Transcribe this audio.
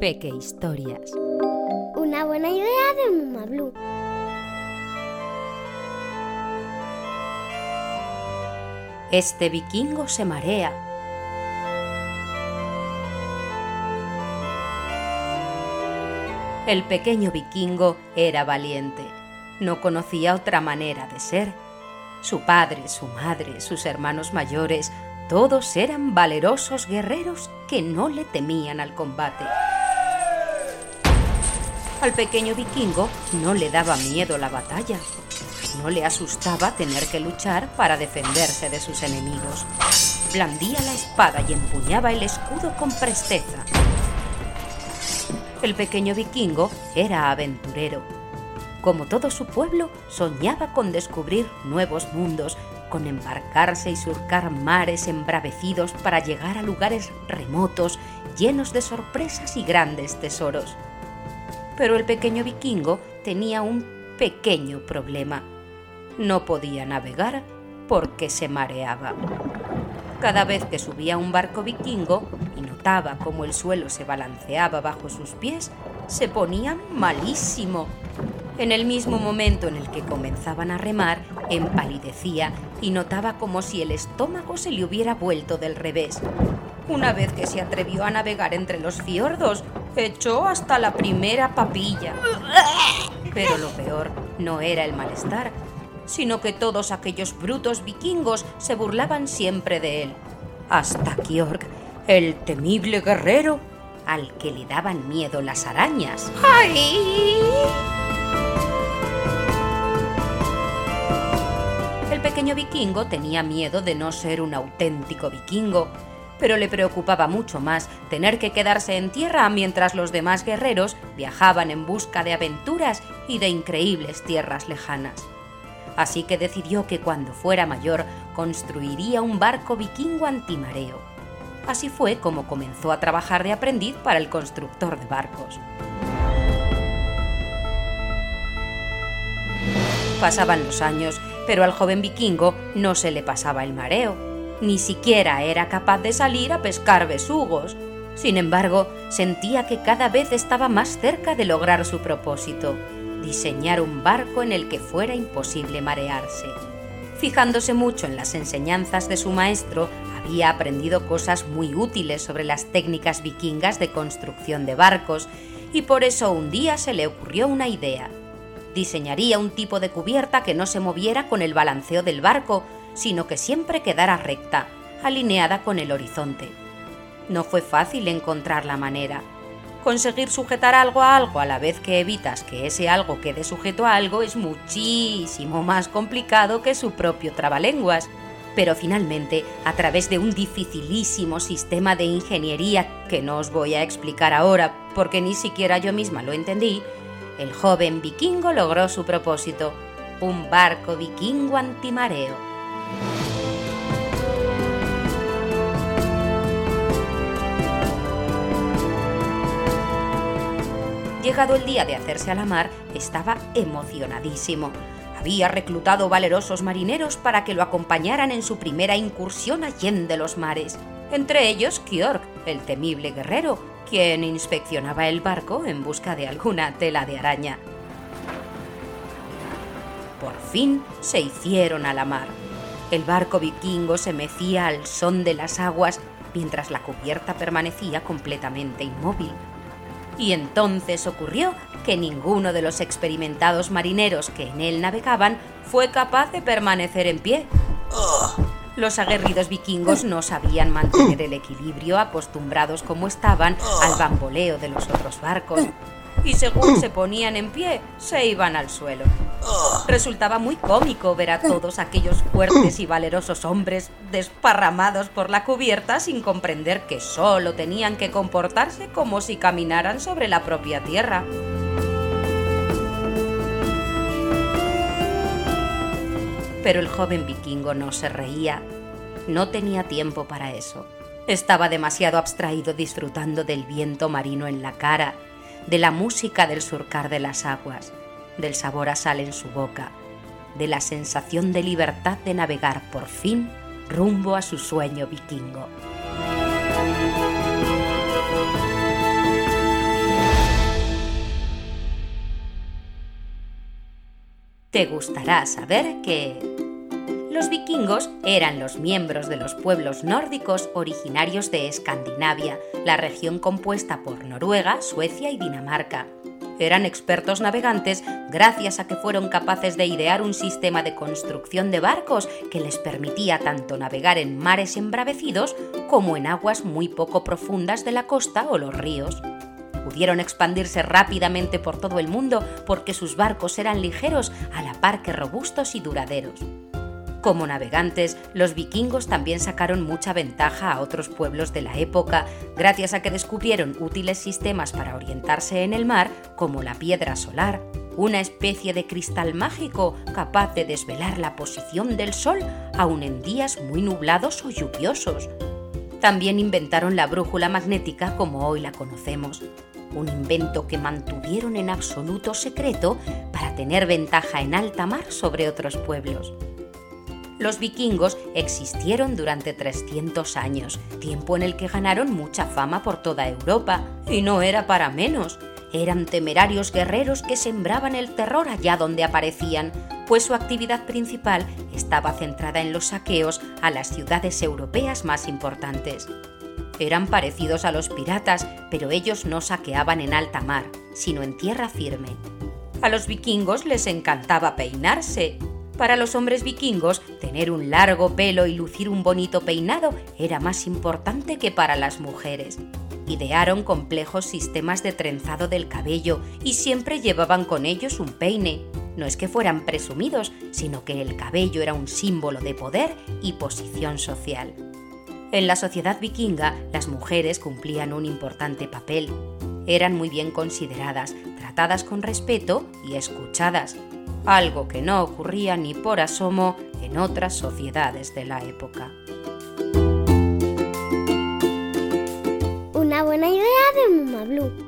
Peque Historias. Una buena idea de Muma Blue. Este vikingo se marea. El pequeño vikingo era valiente. No conocía otra manera de ser. Su padre, su madre, sus hermanos mayores, todos eran valerosos guerreros que no le temían al combate. Al pequeño vikingo no le daba miedo la batalla. No le asustaba tener que luchar para defenderse de sus enemigos. Blandía la espada y empuñaba el escudo con presteza. El pequeño vikingo era aventurero. Como todo su pueblo, soñaba con descubrir nuevos mundos, con embarcarse y surcar mares embravecidos para llegar a lugares remotos, llenos de sorpresas y grandes tesoros. Pero el pequeño vikingo tenía un pequeño problema. No podía navegar porque se mareaba. Cada vez que subía un barco vikingo y notaba cómo el suelo se balanceaba bajo sus pies, se ponía malísimo. En el mismo momento en el que comenzaban a remar, empalidecía y notaba como si el estómago se le hubiera vuelto del revés. Una vez que se atrevió a navegar entre los fiordos, echó hasta la primera papilla. Pero lo peor no era el malestar, sino que todos aquellos brutos vikingos se burlaban siempre de él. Hasta Georg, el temible guerrero, al que le daban miedo las arañas. ¡Ay! Vikingo tenía miedo de no ser un auténtico vikingo, pero le preocupaba mucho más tener que quedarse en tierra mientras los demás guerreros viajaban en busca de aventuras y de increíbles tierras lejanas. Así que decidió que cuando fuera mayor construiría un barco vikingo antimareo. Así fue como comenzó a trabajar de aprendiz para el constructor de barcos. Pasaban los años, pero al joven vikingo no se le pasaba el mareo. Ni siquiera era capaz de salir a pescar besugos. Sin embargo, sentía que cada vez estaba más cerca de lograr su propósito, diseñar un barco en el que fuera imposible marearse. Fijándose mucho en las enseñanzas de su maestro, había aprendido cosas muy útiles sobre las técnicas vikingas de construcción de barcos, y por eso un día se le ocurrió una idea diseñaría un tipo de cubierta que no se moviera con el balanceo del barco, sino que siempre quedara recta, alineada con el horizonte. No fue fácil encontrar la manera. Conseguir sujetar algo a algo a la vez que evitas que ese algo quede sujeto a algo es muchísimo más complicado que su propio trabalenguas. Pero finalmente, a través de un dificilísimo sistema de ingeniería que no os voy a explicar ahora porque ni siquiera yo misma lo entendí, el joven vikingo logró su propósito, un barco vikingo antimareo. Llegado el día de hacerse a la mar, estaba emocionadísimo. Había reclutado valerosos marineros para que lo acompañaran en su primera incursión allende los mares, entre ellos Kjork, el temible guerrero, quien inspeccionaba el barco en busca de alguna tela de araña. Por fin se hicieron a la mar. El barco vikingo se mecía al son de las aguas mientras la cubierta permanecía completamente inmóvil. Y entonces ocurrió que ninguno de los experimentados marineros que en él navegaban fue capaz de permanecer en pie. Los aguerridos vikingos no sabían mantener el equilibrio acostumbrados como estaban al bamboleo de los otros barcos. Y según se ponían en pie, se iban al suelo. Resultaba muy cómico ver a todos aquellos fuertes y valerosos hombres desparramados por la cubierta sin comprender que solo tenían que comportarse como si caminaran sobre la propia tierra. Pero el joven vikingo no se reía. No tenía tiempo para eso. Estaba demasiado abstraído disfrutando del viento marino en la cara, de la música del surcar de las aguas, del sabor a sal en su boca, de la sensación de libertad de navegar por fin rumbo a su sueño vikingo. Te gustará saber que los vikingos eran los miembros de los pueblos nórdicos originarios de Escandinavia, la región compuesta por Noruega, Suecia y Dinamarca. Eran expertos navegantes gracias a que fueron capaces de idear un sistema de construcción de barcos que les permitía tanto navegar en mares embravecidos como en aguas muy poco profundas de la costa o los ríos. Pudieron expandirse rápidamente por todo el mundo porque sus barcos eran ligeros a la par que robustos y duraderos. Como navegantes, los vikingos también sacaron mucha ventaja a otros pueblos de la época, gracias a que descubrieron útiles sistemas para orientarse en el mar, como la piedra solar, una especie de cristal mágico capaz de desvelar la posición del sol aun en días muy nublados o lluviosos. También inventaron la brújula magnética como hoy la conocemos, un invento que mantuvieron en absoluto secreto para tener ventaja en alta mar sobre otros pueblos. Los vikingos existieron durante 300 años, tiempo en el que ganaron mucha fama por toda Europa, y no era para menos. Eran temerarios guerreros que sembraban el terror allá donde aparecían, pues su actividad principal estaba centrada en los saqueos a las ciudades europeas más importantes. Eran parecidos a los piratas, pero ellos no saqueaban en alta mar, sino en tierra firme. A los vikingos les encantaba peinarse, para los hombres vikingos, tener un largo pelo y lucir un bonito peinado era más importante que para las mujeres. Idearon complejos sistemas de trenzado del cabello y siempre llevaban con ellos un peine. No es que fueran presumidos, sino que el cabello era un símbolo de poder y posición social. En la sociedad vikinga, las mujeres cumplían un importante papel. Eran muy bien consideradas, tratadas con respeto y escuchadas, algo que no ocurría ni por asomo en otras sociedades de la época. Una buena idea de Mama Blue.